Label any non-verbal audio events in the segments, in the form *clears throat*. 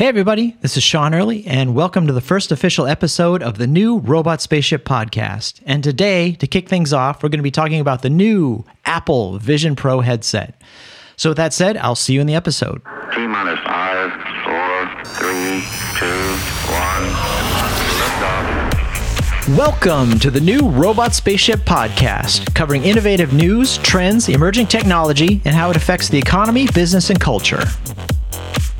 Hey, everybody, this is Sean Early, and welcome to the first official episode of the new Robot Spaceship podcast. And today, to kick things off, we're going to be talking about the new Apple Vision Pro headset. So, with that said, I'll see you in the episode. T minus five, four, three, two, one. Welcome to the new Robot Spaceship podcast, covering innovative news, trends, emerging technology, and how it affects the economy, business, and culture.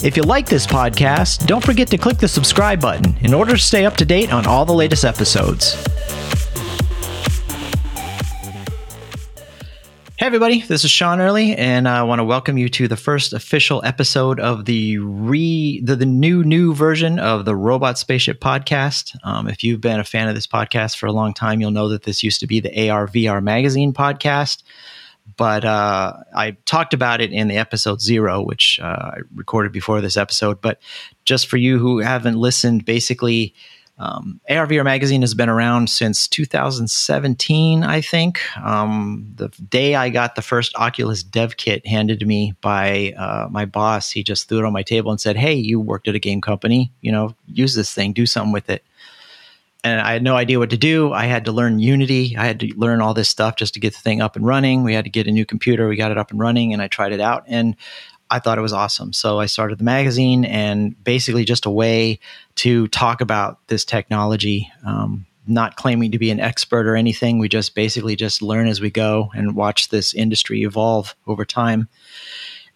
If you like this podcast, don't forget to click the subscribe button in order to stay up to date on all the latest episodes. Hey everybody, this is Sean Early, and I want to welcome you to the first official episode of the re the, the new new version of the Robot Spaceship podcast. Um, if you've been a fan of this podcast for a long time, you'll know that this used to be the AR VR magazine podcast but uh, I talked about it in the episode zero, which uh, I recorded before this episode. But just for you who haven't listened, basically, um, ARVR magazine has been around since 2017, I think. Um, the day I got the first Oculus dev kit handed to me by uh, my boss, he just threw it on my table and said, "Hey, you worked at a game company, you know, use this thing, do something with it." And I had no idea what to do. I had to learn Unity. I had to learn all this stuff just to get the thing up and running. We had to get a new computer. We got it up and running, and I tried it out, and I thought it was awesome. So I started the magazine, and basically just a way to talk about this technology. Um, not claiming to be an expert or anything. We just basically just learn as we go and watch this industry evolve over time.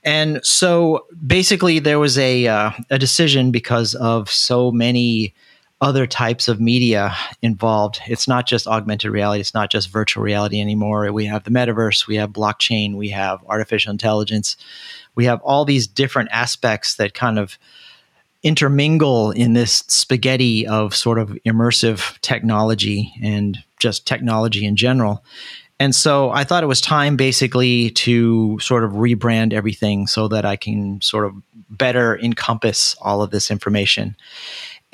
And so basically, there was a uh, a decision because of so many other types of media involved. It's not just augmented reality, it's not just virtual reality anymore. We have the metaverse, we have blockchain, we have artificial intelligence, we have all these different aspects that kind of intermingle in this spaghetti of sort of immersive technology and just technology in general. And so I thought it was time basically to sort of rebrand everything so that I can sort of better encompass all of this information.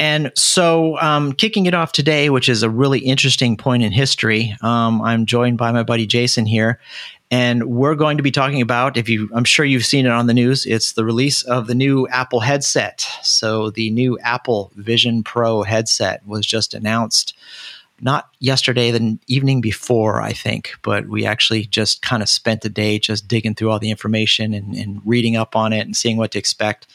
And so, um, kicking it off today, which is a really interesting point in history, um, I'm joined by my buddy Jason here, and we're going to be talking about. If you, I'm sure you've seen it on the news. It's the release of the new Apple headset. So the new Apple Vision Pro headset was just announced. Not yesterday, the evening before, I think, but we actually just kind of spent the day just digging through all the information and, and reading up on it and seeing what to expect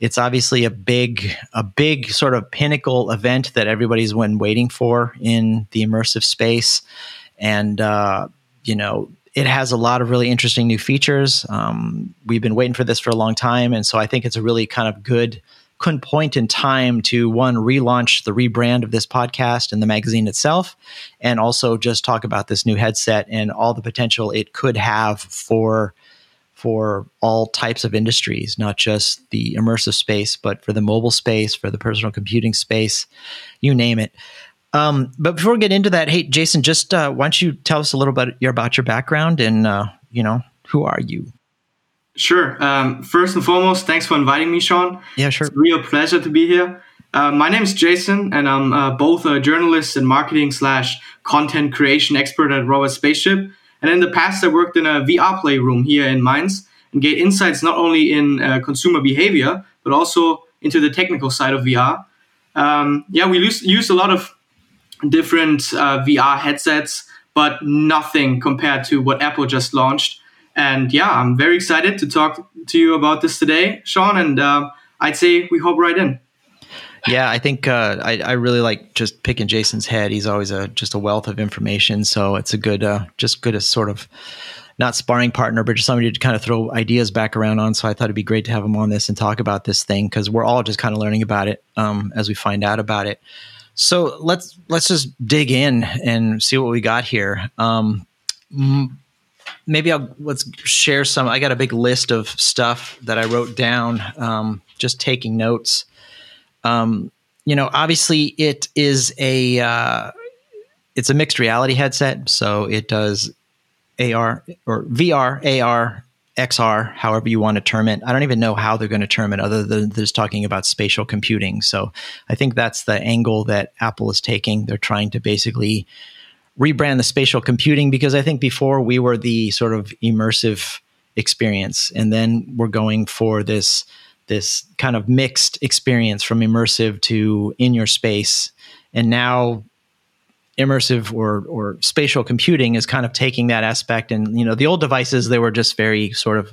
it's obviously a big a big sort of pinnacle event that everybody's been waiting for in the immersive space. And uh, you know it has a lot of really interesting new features. Um, we've been waiting for this for a long time. And so i think it's a really kind of good good point in time to one relaunch the rebrand of this podcast and the magazine itself and also just talk about this new headset and all the potential it could have for for all types of industries, not just the immersive space, but for the mobile space, for the personal computing space, you name it. Um, but before we get into that, hey, Jason, just uh, why don't you tell us a little bit about your background and, uh, you know, who are you? Sure. Um, first and foremost, thanks for inviting me, Sean. Yeah, sure. It's a real pleasure to be here. Uh, my name is Jason, and I'm uh, both a journalist and marketing slash content creation expert at Robot Spaceship and in the past, I worked in a VR playroom here in Mainz and get insights not only in uh, consumer behavior, but also into the technical side of VR. Um, yeah, we use, use a lot of different uh, VR headsets, but nothing compared to what Apple just launched. And yeah, I'm very excited to talk to you about this today, Sean. And uh, I'd say we hop right in. Yeah, I think uh, I, I really like just picking Jason's head. He's always a just a wealth of information, so it's a good, uh, just good as sort of not sparring partner, but just somebody to kind of throw ideas back around on. So I thought it'd be great to have him on this and talk about this thing because we're all just kind of learning about it um, as we find out about it. So let's let's just dig in and see what we got here. Um, maybe I'll let's share some. I got a big list of stuff that I wrote down, um, just taking notes. Um, you know, obviously it is a uh, it's a mixed reality headset, so it does AR or VR, AR, XR, however you want to term it. I don't even know how they're going to term it, other than just talking about spatial computing. So I think that's the angle that Apple is taking. They're trying to basically rebrand the spatial computing because I think before we were the sort of immersive experience, and then we're going for this this kind of mixed experience from immersive to in your space, and now immersive or or spatial computing is kind of taking that aspect. And you know the old devices they were just very sort of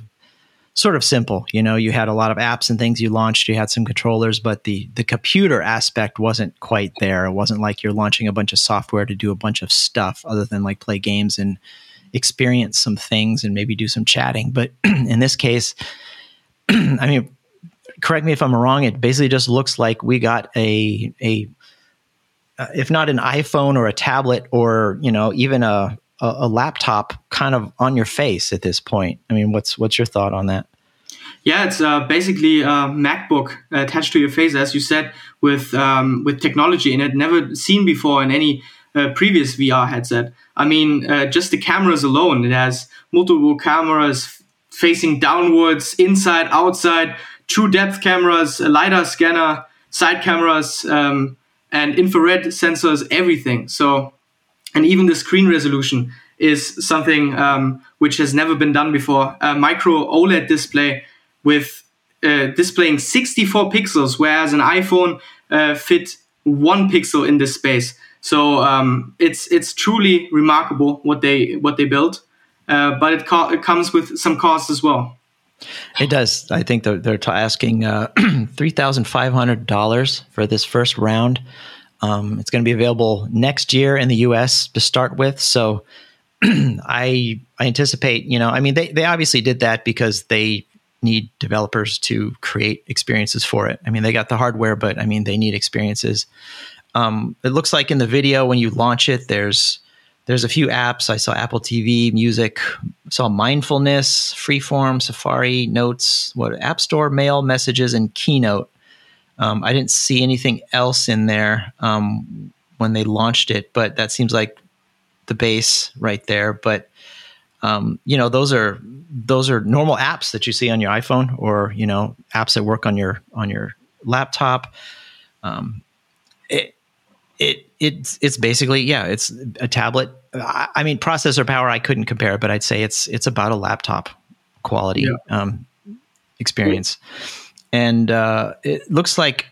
sort of simple. You know you had a lot of apps and things you launched. You had some controllers but the the computer aspect wasn't quite there. It wasn't like you're launching a bunch of software to do a bunch of stuff other than like play games and experience some things and maybe do some chatting. But *clears throat* in this case *clears throat* i mean correct me if i'm wrong it basically just looks like we got a a uh, if not an iPhone or a tablet or you know even a, a, a laptop kind of on your face at this point. I mean, what's what's your thought on that? Yeah, it's uh, basically a MacBook attached to your face, as you said, with um, with technology and it never seen before in any uh, previous VR headset. I mean, uh, just the cameras alone, it has multiple cameras facing downwards, inside, outside, true depth cameras, a lidar scanner, side cameras. Um, and infrared sensors, everything. So, and even the screen resolution is something um, which has never been done before. A micro OLED display with uh, displaying 64 pixels, whereas an iPhone uh, fit one pixel in this space. So um, it's it's truly remarkable what they what they built, uh, but it, co- it comes with some cost as well. It does. I think they're, they're asking uh, *clears throat* three thousand five hundred dollars for this first round. Um, it's going to be available next year in the U.S. to start with. So *clears throat* I I anticipate. You know, I mean, they they obviously did that because they need developers to create experiences for it. I mean, they got the hardware, but I mean, they need experiences. Um, it looks like in the video when you launch it, there's there's a few apps. I saw Apple TV, Music, saw Mindfulness, Freeform, Safari, Notes, what App Store, Mail, Messages, and Keynote. Um, I didn't see anything else in there um, when they launched it, but that seems like the base right there. But um, you know, those are those are normal apps that you see on your iPhone, or you know, apps that work on your on your laptop. Um, it it it's it's basically yeah it's a tablet. I, I, mean processor power i couldn't compare but i'd say it's it's about a laptop quality yeah. um, experience. And uh, it looks like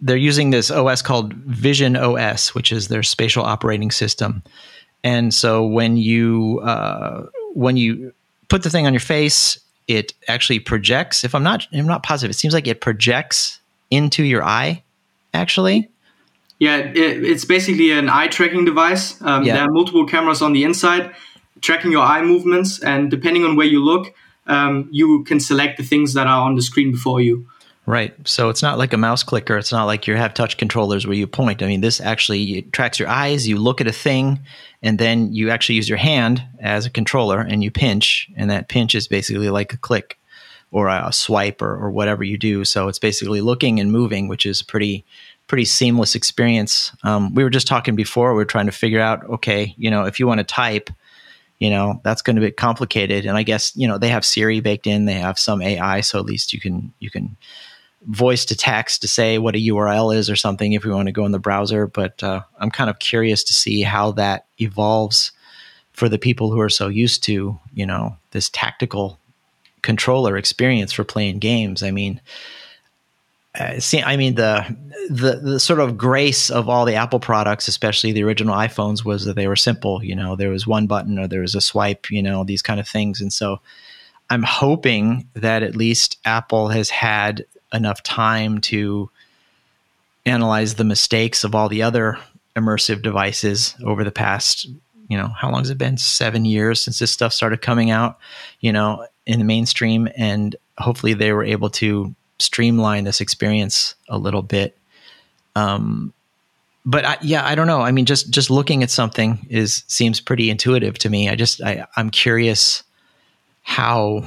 they're using this os called visionOS which is their spatial operating system. And so when you uh, when you put the thing on your face it actually projects if i'm not i'm not positive it seems like it projects into your eye actually yeah, it, it's basically an eye tracking device. Um, yeah. There are multiple cameras on the inside tracking your eye movements, and depending on where you look, um, you can select the things that are on the screen before you. Right. So it's not like a mouse clicker. It's not like you have touch controllers where you point. I mean, this actually tracks your eyes. You look at a thing, and then you actually use your hand as a controller and you pinch, and that pinch is basically like a click or a swipe or, or whatever you do. So it's basically looking and moving, which is pretty pretty seamless experience. Um, we were just talking before. We are trying to figure out, okay, you know, if you want to type, you know, that's going to be complicated. And I guess you know they have Siri baked in. They have some AI, so at least you can you can voice to text to say what a URL is or something if we want to go in the browser. But uh, I'm kind of curious to see how that evolves for the people who are so used to you know this tactical controller experience for playing games. I mean uh, see, I mean the, the the sort of grace of all the Apple products, especially the original iPhones, was that they were simple. You know, there was one button or there was a swipe. You know, these kind of things, and so I'm hoping that at least Apple has had enough time to analyze the mistakes of all the other immersive devices over the past. You know, how long has it been? Seven years since this stuff started coming out. You know, in the mainstream, and hopefully they were able to streamline this experience a little bit. Um, but I, yeah, I don't know. I mean, just just looking at something is seems pretty intuitive to me. I just I, I'm curious how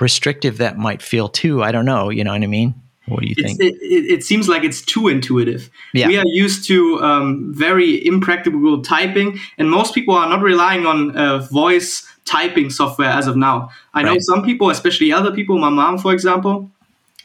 restrictive that might feel too. I don't know. You know what I mean? What do you think? It, it, it, seems like it's too intuitive. Yeah. We are used to um, very impractical typing, and most people are not relying on uh, voice typing software as of now. I right. know some people, especially other people, my mom, for example,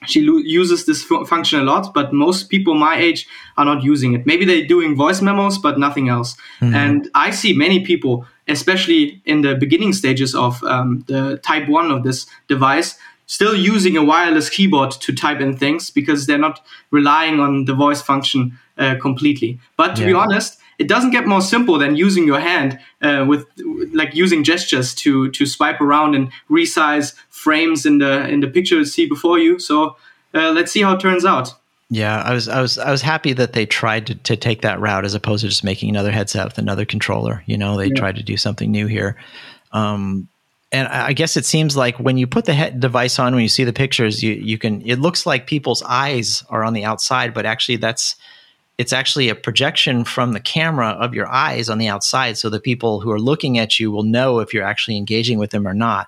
she lo- uses this f- function a lot, but most people my age are not using it. Maybe they're doing voice memos, but nothing else. Mm-hmm. And I see many people, especially in the beginning stages of um, the type one of this device, still using a wireless keyboard to type in things because they're not relying on the voice function uh, completely. But to be honest, it doesn't get more simple than using your hand uh, with like using gestures to to swipe around and resize frames in the in the picture you see before you. So uh, let's see how it turns out. Yeah, I was I was I was happy that they tried to, to take that route as opposed to just making another headset with another controller. You know, they tried to do something new here. Um, and I I guess it seems like when you put the head device on, when you see the pictures, you you can. It looks like people's eyes are on the outside, but actually that's it's actually a projection from the camera of your eyes on the outside, so the people who are looking at you will know if you're actually engaging with them or not.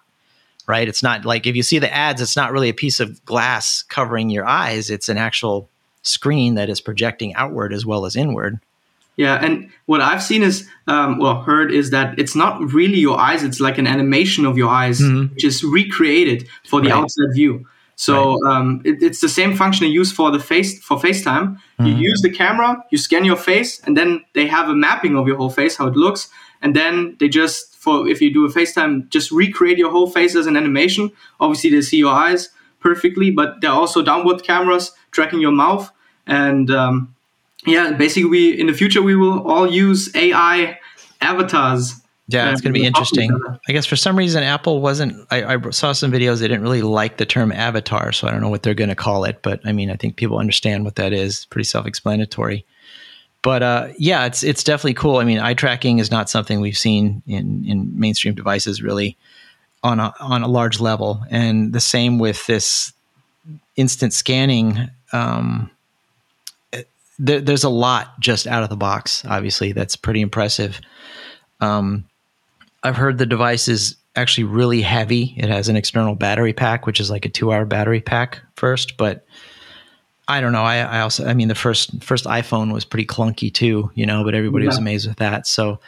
Right? It's not like if you see the ads, it's not really a piece of glass covering your eyes. It's an actual screen that is projecting outward as well as inward. Yeah, and what I've seen is, um, well, heard is that it's not really your eyes; it's like an animation of your eyes, which is recreated for the Right. outside view. So um, it, it's the same function they use for the face for FaceTime. You use the camera, you scan your face, and then they have a mapping of your whole face, how it looks, and then they just for if you do a FaceTime, just recreate your whole face as an animation. Obviously, they see your eyes perfectly, but there are also downward cameras tracking your mouth, and um, yeah, basically, we in the future we will all use AI avatars. Yeah, it's going to be talk to each interesting. I guess for some reason Apple wasn't. I, I saw some videos; they didn't really like the term avatar, so I don't know what they're going to call it. But I mean, I think people understand what that is. Pretty self-explanatory. But uh, yeah, it's it's definitely cool. I mean, eye tracking is not something we've seen in in mainstream devices really on a on a large level, and the same with this instant scanning. Um, there, there's a lot just out of the box. Obviously, that's pretty impressive. Um, I've heard the device is actually really heavy. It has an external battery pack, which is like a two-hour battery pack first, but I don't know. I, I also, I mean, the first first iPhone was pretty clunky too, you know, but everybody was amazed with that. So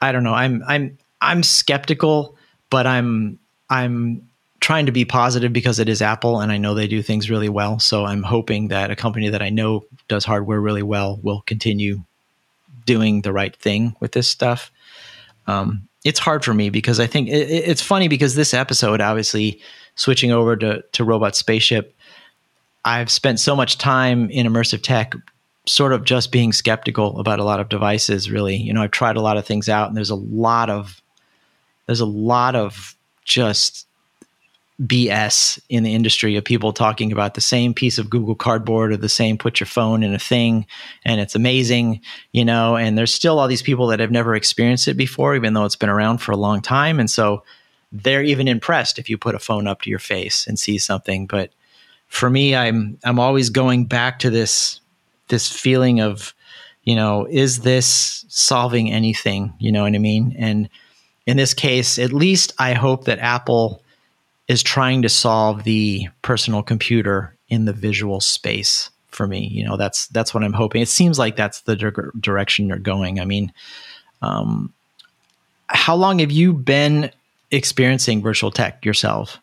I don't know. I'm I'm I'm skeptical, but I'm I'm trying to be positive because it is Apple and I know they do things really well. So I'm hoping that a company that I know does hardware really well will continue doing the right thing with this stuff. Um, it's hard for me because I think it, it- it's funny because this episode, obviously, switching over to, to Robot Spaceship, I've spent so much time in immersive tech, sort of just being skeptical about a lot of devices. Really, you know, I've tried a lot of things out, and there's a lot of there's a lot of just BS in the industry of people talking about the same piece of Google Cardboard or the same put your phone in a thing and it's amazing, you know, and there's still all these people that have never experienced it before, even though it's been around for a long time. And so they're even impressed if you put a phone up to your face and see something. But for me, I'm I'm always going back to this this feeling of, you know, is this solving anything? You know what I mean? And in this case, at least I hope that Apple is trying to solve the personal computer in the visual space for me. You know, that's that's what I'm hoping. It seems like that's the dir- direction you're going. I mean, um, how long have you been experiencing virtual tech yourself?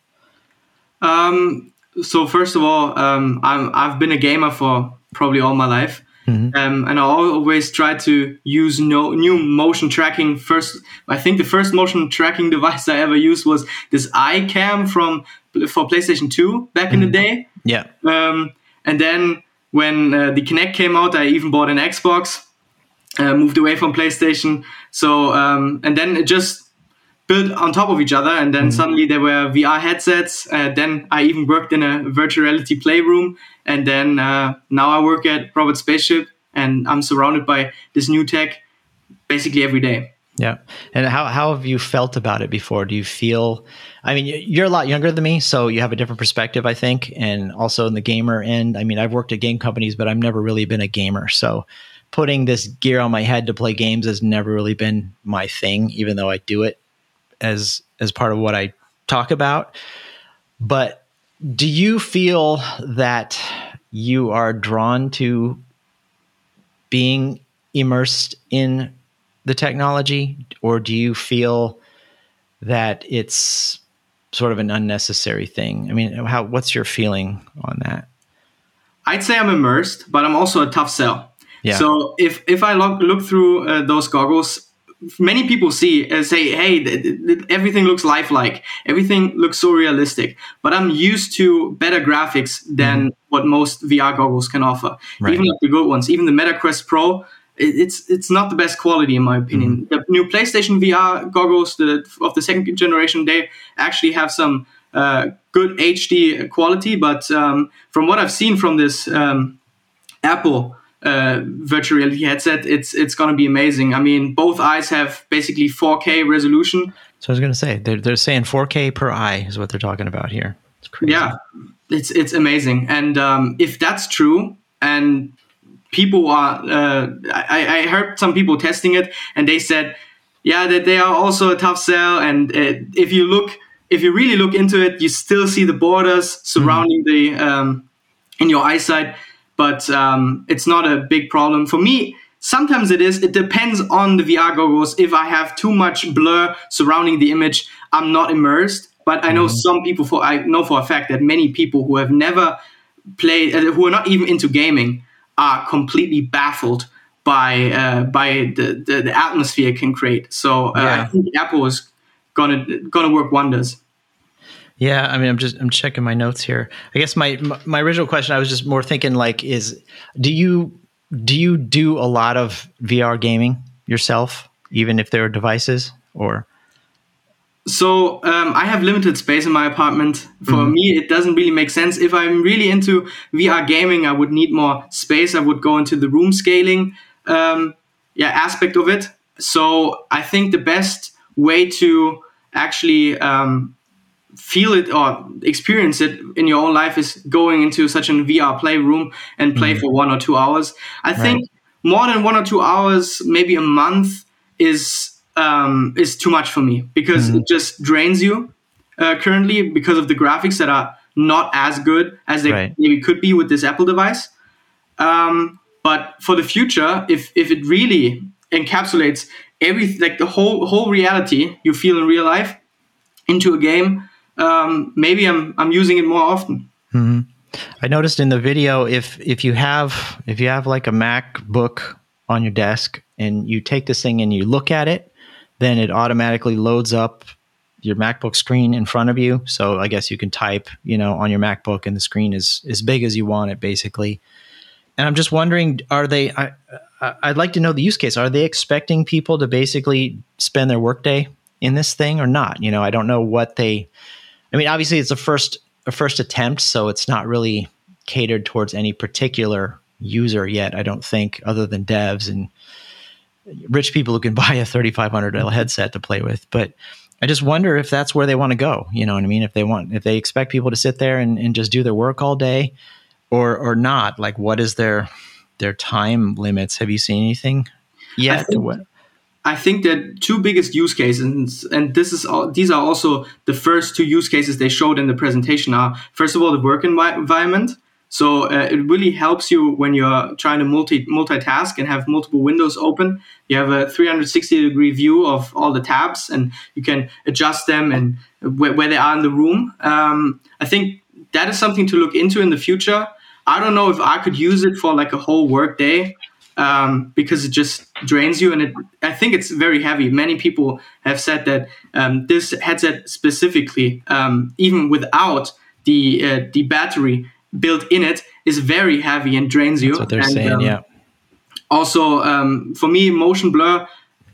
Um, so first of all, um, I'm I've been a gamer for probably all my life, um, and I always try to use no new motion tracking. First, I think the first motion tracking *laughs* device I ever used was this iCam from for PlayStation Two back in the day. Yeah, Um, and then when uh, the Kinect came out, I even bought an Xbox. Uh, moved away from PlayStation. So um, and then it just built on top of each other, and then suddenly there were VR headsets. Uh, then I even worked in a virtual reality playroom, and then uh, now I work at Robot Spaceship, and I'm surrounded by this new tech basically every day. yeah. And how how have you felt about it before? Do you feel? I mean, you're a lot younger than me, so you have a different perspective, I think, and also in the gamer end. I mean, I've worked at game companies, but I've never really been a gamer, so. Putting this gear on my head to play games has never really been my thing, even though I do it as as part of what I talk about. But do you feel that you are drawn to being immersed in the technology, or do you feel that it's sort of an unnecessary thing? I mean, how what's your feeling on that? I'd say I'm immersed, but I'm also a tough sell. Yeah. So if if I look look through uh, those goggles, many people see uh, say, "Hey, th- th- everything looks lifelike, everything looks so realistic." But I'm used to better graphics than what most VR goggles can offer. Right. Even like the good ones, even the MetaQuest Pro, it- it's it's not the best quality in my opinion. The new PlayStation VR goggles the, of the second generation, they actually have some uh, good HD quality. But um, from what I've seen from this um, Apple uh, virtual reality headset, it's it's gonna be amazing. I mean, both eyes have basically 4K resolution. So I was going to say they're they're saying 4K per eye is what they're talking about here. It's crazy. Yeah, it's it's amazing. And um, if that's true, and people are, uh, I, I heard some people testing it, and they said, yeah, that they are also a tough sell. And uh, if you look, if you really look into it, you still see the borders surrounding the um, in your eyesight, but um, it's not a big problem for me. Sometimes it is. It depends on the VR goggles. If I have too much blur surrounding the image, I'm not immersed. But I know some people. For I know for a fact that many people who have never played, uh, who are not even into gaming, are completely baffled by uh, by the, the the atmosphere it can create. So uh, I Yeah. think Apple is gonna gonna work wonders. Yeah, I mean, I'm just I'm checking my notes here. I guess my my, original question, I was just more thinking like, is do you do you do a lot of VR gaming yourself, even if there are devices, or So um, I have limited space in my apartment. For me, it doesn't really make sense. If I'm really into VR gaming, I would need more space. I would go into the room scaling, um, yeah, aspect of it. So I think the best way to actually um, feel it or experience it in your own life is going into such a VR playroom and play for one or two hours. I think more than one or two hours, maybe a month, is um, is too much for me because it just drains you uh, currently because of the graphics that are not as good as they Right. maybe could be with this Apple device. Um, but for the future, if if it really encapsulates every like the whole whole reality you feel in real life into a game, um, maybe I'm I'm using it more often. I noticed in the video if if you have if you have like a MacBook on your desk and you take this thing and you look at it, then it automatically loads up your MacBook screen in front of you. So I guess you can type, you know, on your MacBook and the screen is as big as you want it basically. And I'm just wondering, are they? I, I'd like to know the use case. Are they expecting people to basically spend their workday in this thing or not? You know, I don't know what they. I mean, obviously, it's a first a first attempt, so it's not really catered towards any particular user yet. I don't think, other than devs and rich people who can *laughs* buy a thirty five hundred dollar mm-hmm. headset to play with. But I just wonder if that's where they want to go. You know what I mean? If they want, if they expect people to sit there and, and just do their work all day, or or not. Like, what is their their time limits? Have you seen anything yet? think- What- I think that two biggest use cases, and, this is all, these are also the first two use cases they showed in the presentation. Are first of all the work envi- environment. So uh, it really helps you when you're trying to multi multitask and have multiple windows open. You have a 360 degree view of all the tabs, and you can adjust them and where, where they are in the room. Um, I think that is something to look into in the future. I don't know if I could use it for like a whole work day um, because it just drains you and it i think it's very heavy many people have said that um, this headset specifically um, even without the uh, the battery built in it is very heavy and drains you That's what they're And, saying. um, yeah. also um, for me motion blur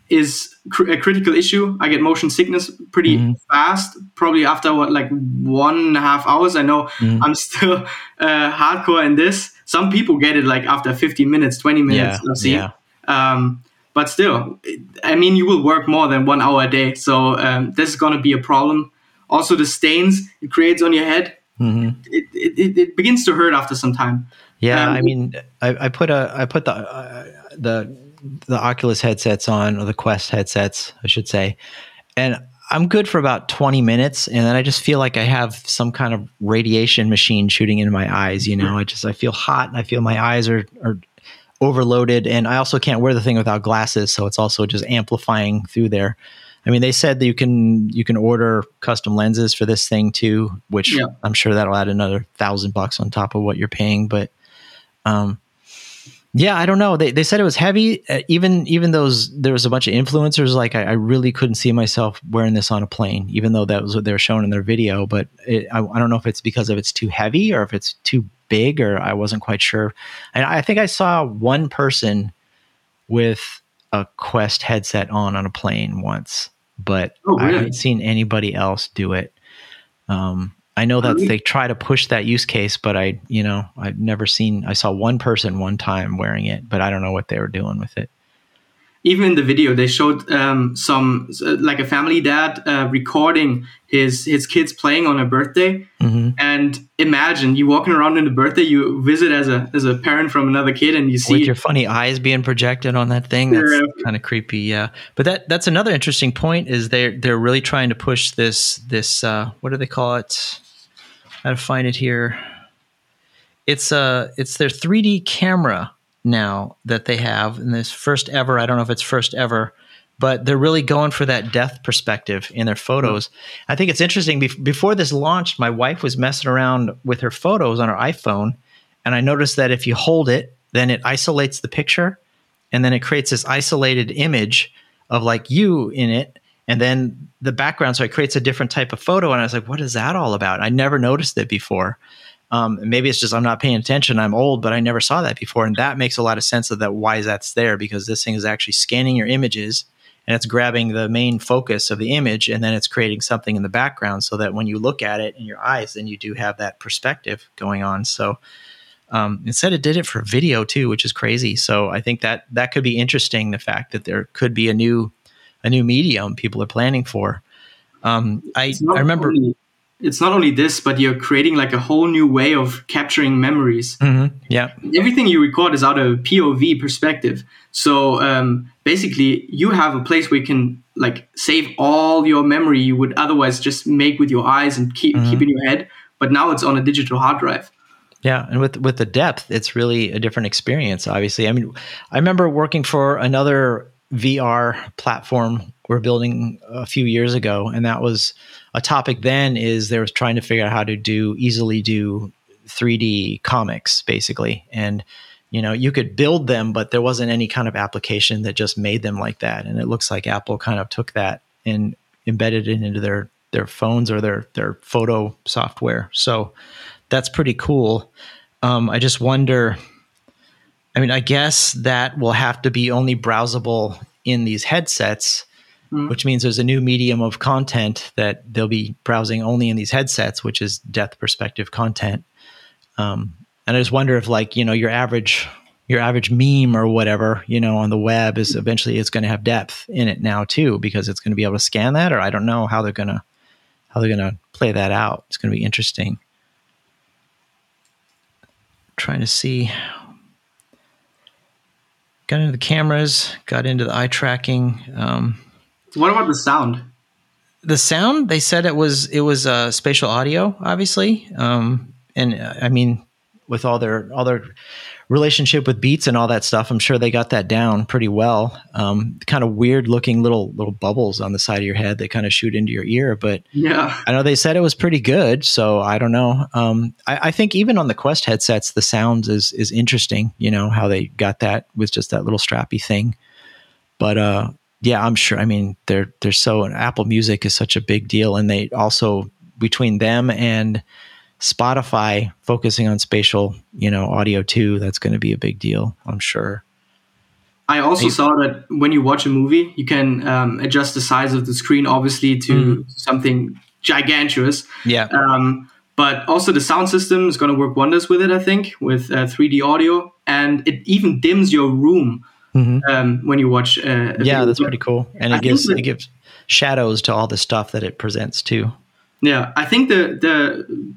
is cr- a critical issue i get motion sickness pretty Mm-hmm. fast probably after what like one and a half hours i know Mm-hmm. i'm *laughs* still uh, hardcore in this some people get it like after 15 minutes 20 minutes Yeah, seen yeah. um, but still i mean you will work more than one hour a day. So um, this is going to be a problem. Also the stains it creates on your head Mm-hmm. it, it, it, it begins to hurt after some time. Yeah, Um, I mean, I, I put a I put the uh, the the Oculus headsets on or the Quest headsets, I should say, and I'm good for about 20 minutes, and then I just feel like I have some kind of radiation machine shooting into my eyes. You know, I just I feel hot, and I feel my eyes are are overloaded, and I also can't wear the thing without glasses, so it's also just amplifying through there. I mean, they said that you can you can order custom lenses for this thing too, which Yeah. I'm sure that'll add another thousand bucks on top of what you're paying. But um, Yeah, I don't know. They, they said it was heavy. Uh, even even those there was a bunch of influencers. Like I, I, really couldn't see myself wearing this on a plane, even though that was what they were showing in their video. But it, I, I, don't know if it's because of it's too heavy or if it's too big, or I wasn't quite sure. And I think I saw one person with a Quest headset on on a plane once, but oh, really? I haven't seen anybody else do it. Um, I know that they try to push that use case, but I, you know, I've never seen. I saw one person one time wearing it, but I don't know what they were doing with it even in the video they showed um, some like a family dad uh, recording his his kids playing on a birthday mm-hmm. and imagine you walking around in a birthday you visit as a as a parent from another kid and you see with your funny eyes being projected on that thing that's yeah. kind of creepy yeah but that that's another interesting point is they're they're really trying to push this this uh, what do they call it how to find it here it's uh it's their 3d camera now that they have in this first ever. I don't know if it's first ever, but they're really going for that depth perspective in their photos. Mm-hmm. I think it's interesting. Be- before this launched, my wife was messing around with her photos on her iPhone, and I noticed that if you hold it, then it isolates the picture, and then it creates this isolated image of like you in it. And then the background, so it creates a different type of photo. And I was like, what is that all about? I never noticed it before. Um, maybe it's just I'm not paying attention. I'm old, but I never saw that before, and that makes a lot of sense of that why that's there because this thing is actually scanning your images and it's grabbing the main focus of the image and then it's creating something in the background so that when you look at it in your eyes, then you do have that perspective going on. So um, instead, it did it for video too, which is crazy. So I think that that could be interesting. The fact that there could be a new a new medium people are planning for. Um, I I remember. Only- it's not only this, but you're creating like a whole new way of capturing memories. Mm-hmm. Yeah. Everything you record is out of POV perspective. So um, basically, you have a place where you can like save all your memory you would otherwise just make with your eyes and keep mm-hmm. keep in your head. But now it's on a digital hard drive. Yeah, and with with the depth, it's really a different experience. Obviously, I mean, I remember working for another VR platform we're building a few years ago, and that was a topic then is they was trying to figure out how to do easily do 3D comics basically. And you know, you could build them, but there wasn't any kind of application that just made them like that. And it looks like Apple kind of took that and embedded it into their their phones or their their photo software. So that's pretty cool. Um, I just wonder. I mean, I guess that will have to be only browsable in these headsets mm-hmm. which means there's a new medium of content that they'll be browsing only in these headsets, which is depth perspective content. Um, and I just wonder if, like, you know, your average your average meme or whatever, you know, on the web is eventually it's going to have depth in it now too, because it's going to be able to scan that, or I don't know how they're going to how they're going to play that out. It's going to be interesting. Trying to see. Got into the cameras, got into the eye tracking. Um, what about the sound? The sound, they said it was it was uh, spatial audio, obviously, um, and uh, I mean, with all their all their relationship with beats and all that stuff, I'm sure they got that down pretty well. Um, kind of weird looking little little bubbles on the side of your head that kind of shoot into your ear, but yeah, I know they said it was pretty good. So I don't know. Um, I, I, think even on the Quest headsets, the sounds is is interesting. You know how they got that with just that little strappy thing, but uh, yeah, I'm sure. I mean, they're they're so Apple Music is such a big deal, and they also between them and Spotify focusing on spatial, you know, audio too. That's going to be a big deal, I'm sure. I also saw that when you watch a movie, you can um, adjust the size of the screen, obviously, to mm. something gigantuous. Yeah. Um, but also the sound system is going to work wonders with it. I think with uh, 3D audio, and it even dims your room mm-hmm. um, when you watch. Uh, yeah, that's pretty cool, and it I gives it gives shadows to all the stuff that it presents too. Yeah, I think the,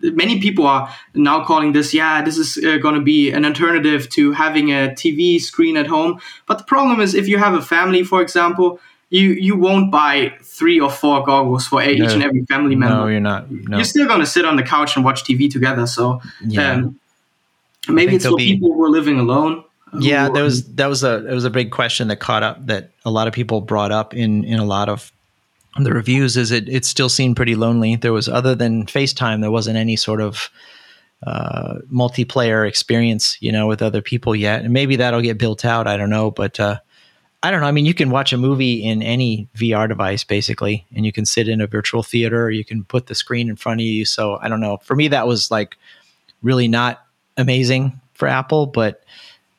the many people are now calling this. Yeah, this is uh, going to be an alternative to having a TV screen at home. But the problem is, if you have a family, for example, you you won't buy three or four goggles for no. each and every family member. No, you're not. No. You're still going to sit on the couch and watch TV together. So yeah. Um, maybe it's for be... people who are living alone yeah, there was that was a it was a big question that caught up that a lot of people brought up in in a lot of the reviews. Is it it still seemed pretty lonely? There was other than FaceTime, there wasn't any sort of uh, multiplayer experience, you know, with other people yet. And maybe that'll get built out. I don't know, but uh, I don't know. I mean, you can watch a movie in any VR device basically, and you can sit in a virtual theater, you can put the screen in front of you. So I don't know. For me, that was like really not amazing for Apple, but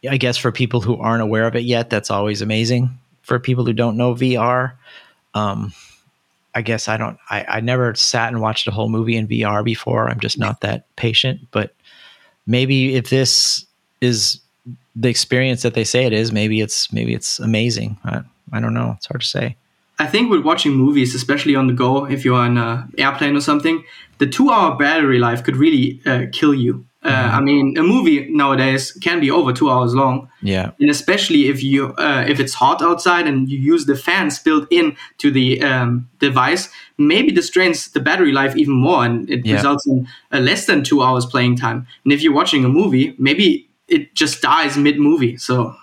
I guess for people who aren't aware of it yet, that's always amazing. For people who don't know VR, um, I guess I don't. I, I never sat and watched a whole movie in VR before. I'm just not that patient. But maybe if this is the experience that they say it is, maybe it's maybe it's amazing. I, I don't know. It's hard to say. I think with watching movies, especially on the go, if you're on an airplane or something, the two-hour battery life could really uh, kill you. Uh. I mean, a movie nowadays can be over two hours long. Yeah, and especially if you uh, if it's hot outside and you use the fans built in to the um, device, maybe this drains the battery life even more, and it yeah. results in uh, less than two hours playing time. And if you're watching a movie, maybe it just dies mid movie. So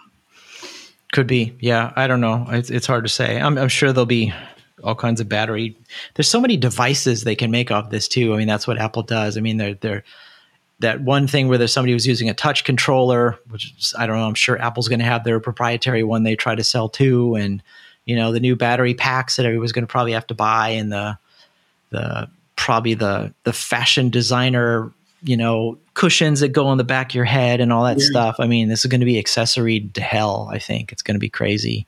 could be, yeah. I don't know. It's, it's hard to say. I'm, I'm sure there'll be all kinds of battery. There's so many devices they can make off this too. I mean, that's what Apple does. I mean, they're they're that one thing where there's somebody who's using a touch controller, which is, I don't know, I'm sure Apple's going to have their proprietary one they try to sell too. And, you know, the new battery packs that everyone's going to probably have to buy and the, the, probably the, the fashion designer, you know, cushions that go on the back of your head and all that yeah. stuff. I mean, this is going to be accessory to hell. I think it's going to be crazy.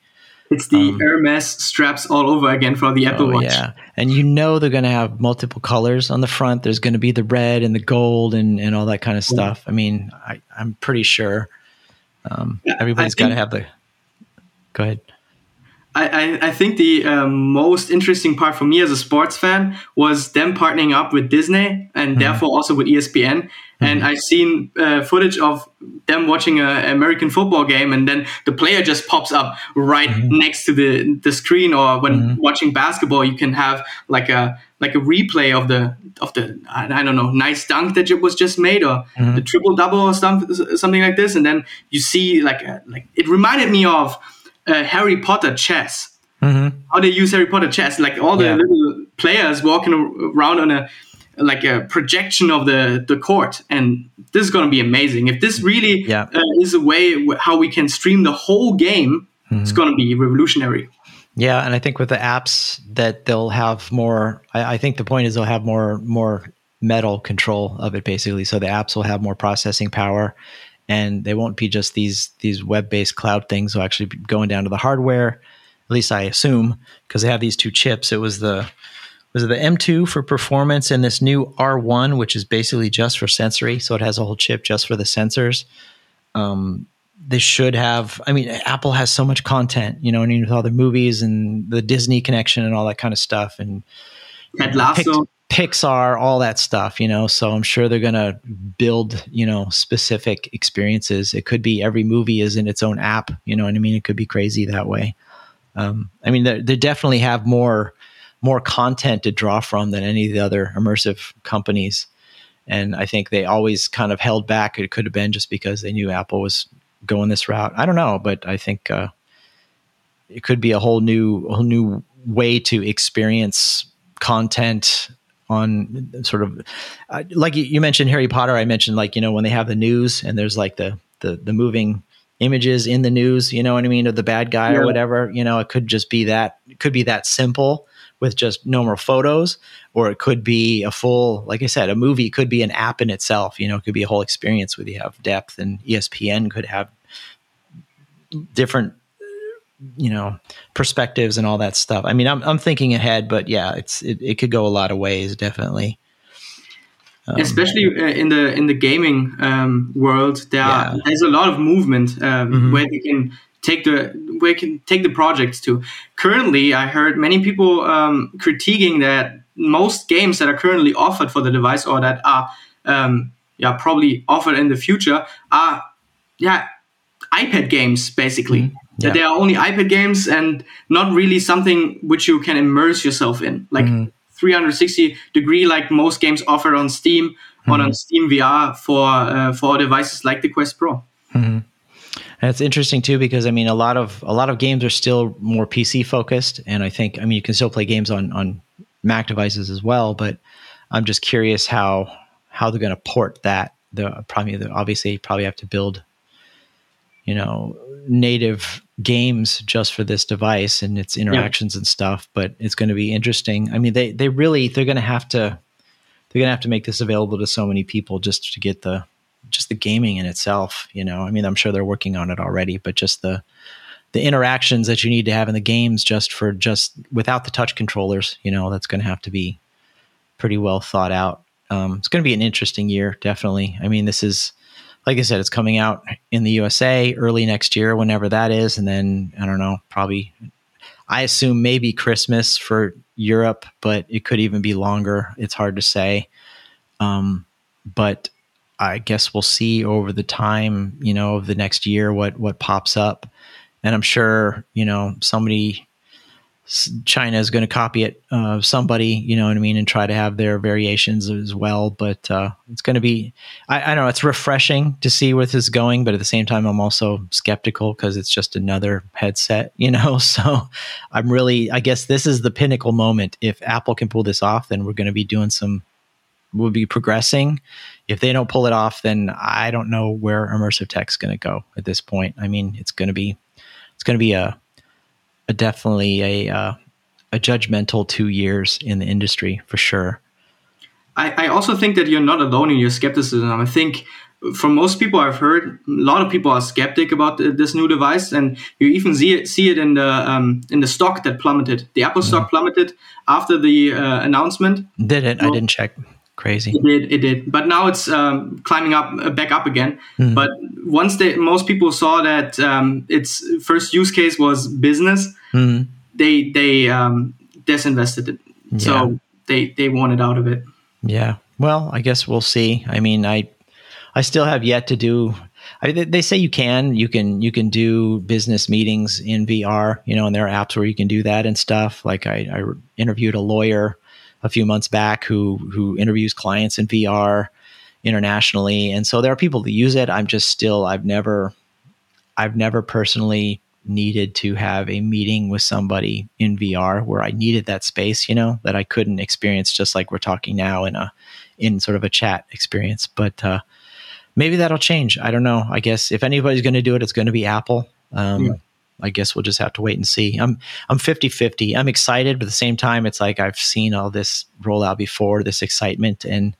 It's the um, Hermes straps all over again for the Apple oh, Watch. Yeah, and you know they're going to have multiple colors on the front. There's going to be the red and the gold and, and all that kind of stuff. I mean, I, I'm pretty sure um, everybody's got to have the. Go ahead. I, I, think the um, most interesting part for me as a sports fan was them partnering up with Disney and mm-hmm. therefore also with ESPN and mm-hmm. I've seen uh, footage of them watching an American football game, and then the player just pops up right mm-hmm. next to the the screen. Or when mm-hmm. watching basketball, you can have like a like a replay of the of the I don't know nice dunk that was just made, or mm-hmm. the triple double or something something like this, and then you see like a, like it reminded me of uh, Harry Potter chess. Mm-hmm. How they use Harry Potter chess, like all the yeah. little players walking around on a like a projection of the the court and this is going to be amazing if this really yeah. uh, is a way how we can stream the whole game mm-hmm. it's going to be revolutionary yeah and i think with the apps that they'll have more I, I, think the point is they'll have more more metal control of it basically so the apps will have more processing power and they won't be just these these web-based cloud things will actually be going down to the hardware at least i assume because they have these two chips it was the was it the M2 for performance and this new R1, which is basically just for sensory. So it has a whole chip just for the sensors. Um, they should have, I mean, Apple has so much content, you know, mean, with all the movies and the Disney connection and all that kind of stuff. And Ted Lasso. Pixar, all that stuff, you know. So I'm sure they're going to build, you know, specific experiences. It could be every movie is in its own app, you know what I mean? It could be crazy that way. Um, I mean, they definitely have more more content to draw from than any of the other immersive companies. And I think they always kind of held back. It could have been just because they knew Apple was going this route. I don't know, but I think uh, it could be a whole new, whole new way to experience content on sort of uh, like you mentioned Harry Potter. I mentioned like you know when they have the news and there's like the the the moving images in the news. You know what I mean of the bad guy yeah. or whatever. You know it could just be that. It could be that simple with just normal photos, or it could be a full, like I said, a movie could be an app in itself. You know, it could be a whole experience where you have depth, and ESPN could have different you know perspectives and all that stuff i mean i'm, I'm thinking ahead but yeah it's it, it could go a lot of ways definitely um, especially uh, in the in the gaming um, world there yeah. are, there's a lot of movement um, mm-hmm. where they can take the we can take the projects to. Currently, I heard many people um, critiquing that most games that are currently offered for the device or that are um, yeah probably offered in the future are yeah iPad games basically. Mm-hmm. Yeah. That they are only iPad games and not really something which you can immerse yourself in, like mm-hmm. 360 degree, like most games offer on Steam mm-hmm. or on Steam VR for uh, for devices like the Quest Pro. Mm-hmm. And it's interesting too because I mean a lot of a lot of games are still more PC focused, and I think I mean you can still play games on on Mac devices as well. But I'm just curious how how they're going to port that the probably obviously probably have to build you know native games just for this device and its interactions yeah. and stuff but it's going to be interesting. I mean they they really they're going to have to they're going to have to make this available to so many people just to get the just the gaming in itself you know? I mean i'm sure they're working on it already but just the the interactions that you need to have in the games just for just without the touch controllers you know that's going to have to be pretty well thought out. Um, it's going to be an interesting year definitely. I mean this is like I said, it's coming out in the USA early next year, whenever that is, and then I don't know, probably. I assume maybe Christmas for Europe, but it could even be longer. It's hard to say. Um, but I guess we'll see over the time, you know, of the next year what what pops up, and I'm sure you know somebody China is going to copy it, uh, somebody, you know what I mean, and try to have their variations as well. But uh, it's going to be, I, I, don't know, it's refreshing to see where this is going, but at the same time, I'm also skeptical because it's just another headset, *laughs* you know. So I'm really, I guess this is the pinnacle moment. If Apple can pull this off, then we're going to be doing some, we'll be progressing. If they don't pull it off, then I don't know where immersive tech is going to go at this point. I mean, it's going to be, it's going to be a a definitely a uh, a judgmental two years in the industry for sure. I, I also think that you're not alone in your skepticism. I think from most people I've heard, a lot of people are skeptic about this new device, and you even see it see it in the um, in the stock that plummeted. The Apple stock mm. plummeted after the uh, announcement. Did it? I didn't check. Crazy. It did. It did. But now it's um, climbing up, uh, back up again. Mm. But once they, most people saw that um, its first use case was business, mm. they they um, disinvested it. Yeah. So they they wanted out of it. Yeah. Well, I guess we'll see. I mean, I I still have yet to do. I, they say you can you can you can do business meetings in VR. You know, and there are apps where you can do that and stuff. Like I, I interviewed a lawyer a few months back who who interviews clients in VR internationally, and so there are people that use it. I'm just still I've never I've never personally needed to have a meeting with somebody in VR where I needed that space, you know, that I couldn't experience just like we're talking now in a in sort of a chat experience. But uh, maybe that'll change. I don't know. I guess if anybody's going to do it, it's going to be Apple. Um, yeah. I guess we'll just have to wait and see. I'm I'm 50-50. I'm excited, but at the same time, it's like I've seen all this roll out before, this excitement, and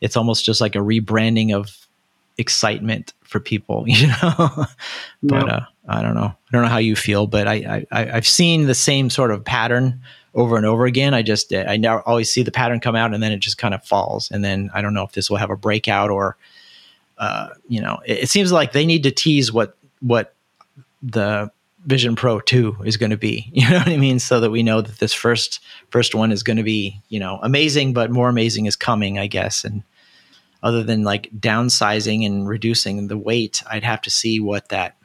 it's almost just like a rebranding of excitement for people, *laughs* you know. but uh, I don't know. I don't know how you feel, but I, I I've seen the same sort of pattern over and over again. I just I now always see the pattern come out and then it just kind of falls, and then I don't know if this will have a breakout or. Uh, you know, it, it seems like they need to tease what what the Vision Pro 2 is going to be. *laughs* You know what I mean? So that we know that this first first one is going to be, you know, amazing, but more amazing is coming, I guess. And other than like downsizing and reducing the weight, I'd have to see what that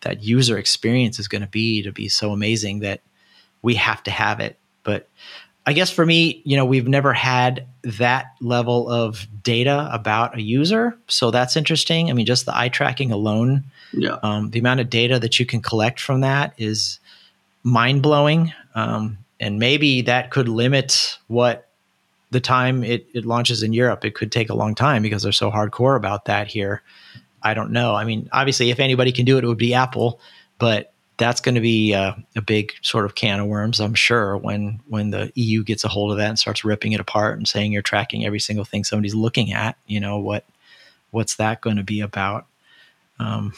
that user experience is going to be to be so amazing that we have to have it. But I guess for me, you know, we've never had that level of data about a user. So that's interesting. I mean, just the eye tracking alone yeah. Um, the amount of data that you can collect from that is mind blowing. Um, and maybe that could limit what the time it, it launches in Europe. It could take a long time because they're so hardcore about that here. I don't know. I mean, obviously, if anybody can do it, it would be Apple, but that's going to be a, a, big sort of can of worms, I'm sure, when when the EU gets a hold of that and starts ripping it apart and saying you're tracking every single thing somebody's looking at. You know what? What's that going to be about? Um,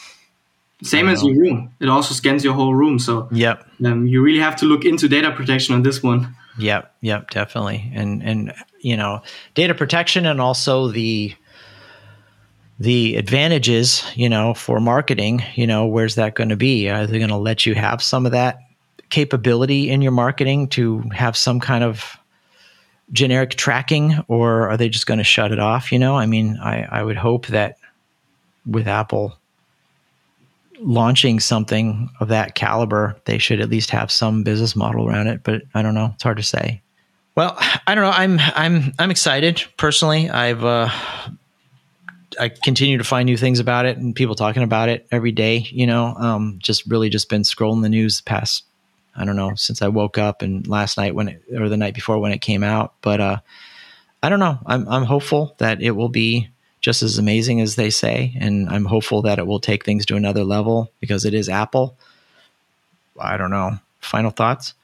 same as your room. It also scans your whole room. So yep. Um, you really have to look into data protection on this one. Yep, yep, definitely. And and you know, data protection and also the the advantages, you know, for marketing, you know, where's that going to be? Are they going to let you have some of that capability in your marketing to have some kind of generic tracking or are they just going to shut it off, you know? I mean, I I would hope that with Apple launching something of that caliber, they should at least have some business model around it. But I don't know; it's hard to say. Well, I don't know. I'm I'm I'm excited personally. I've uh, I continue to find new things about it and people talking about it every day. You know, um, just really just been scrolling the news past I don't know since I woke up and last night when it or the night before when it came out. But uh, I don't know. I'm I'm hopeful that it will be just as amazing as they say. And I'm hopeful that it will take things to another level because it is Apple. I don't know. Final thoughts?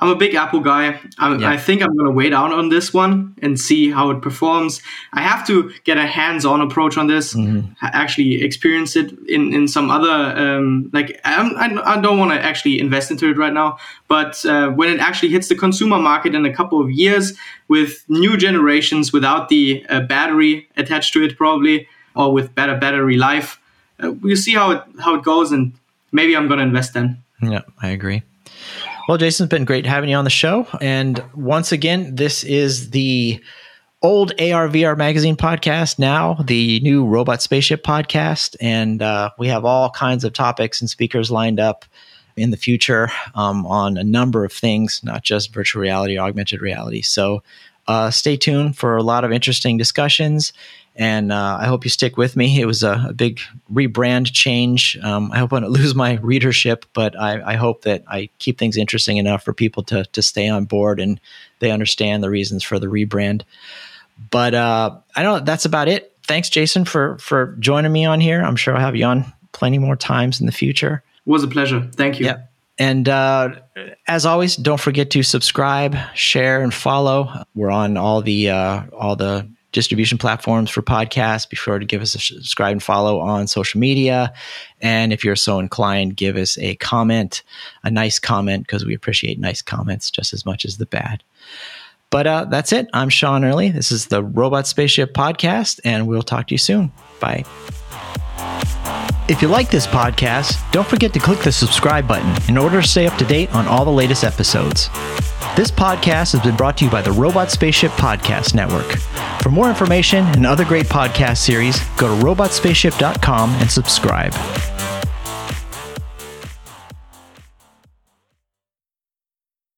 I'm a big Apple guy. Yeah. i think I'm going to wait out on this one and see how it performs. I have to get a hands-on approach on this, mm-hmm. actually experience it in, in some other, um, like, I'm, I, don't want to actually invest into it right now. But uh, when it actually hits the consumer market in a couple of years with new generations without the uh, battery attached to it, probably, or with better battery life, uh, we'll see how it, how it goes. And maybe I'm going to invest then. Yeah, I agree. Well, Jason, it's been great having you on the show. And once again, this is the old ARVR magazine podcast, now the new Robot Spaceship podcast. And uh, we have all kinds of topics and speakers lined up in the future um, on a number of things, not just virtual reality, augmented reality. So uh, stay tuned for a lot of interesting discussions and uh, I hope you stick with me. It was a, a big rebrand change. Um, I hope I don't *laughs* lose my readership, but I, I, hope that I keep things interesting enough for people to to stay on board and they understand the reasons for the rebrand. But uh, I don't. That's about it. Thanks, Jason, for for joining me on here. I'm sure I'll have you on plenty more times in the future. It was a pleasure. Thank you. And uh, as always, don't forget to subscribe, share, and follow. We're on all the uh, all the distribution platforms for podcasts. Be sure to give us a subscribe and follow on social media. And if you're so inclined, give us a comment, a nice comment, because we appreciate nice comments just as much as the bad. But uh, that's it. I'm Sean Early. This is the Robot Spaceship Podcast, and we'll talk to you soon. Bye. If you like this podcast, don't forget to click the subscribe button in order to stay up to date on all the latest episodes. This podcast has been brought to you by the Robot Spaceship Podcast Network. For more information and other great podcast series, go to robotspaceship.com and subscribe.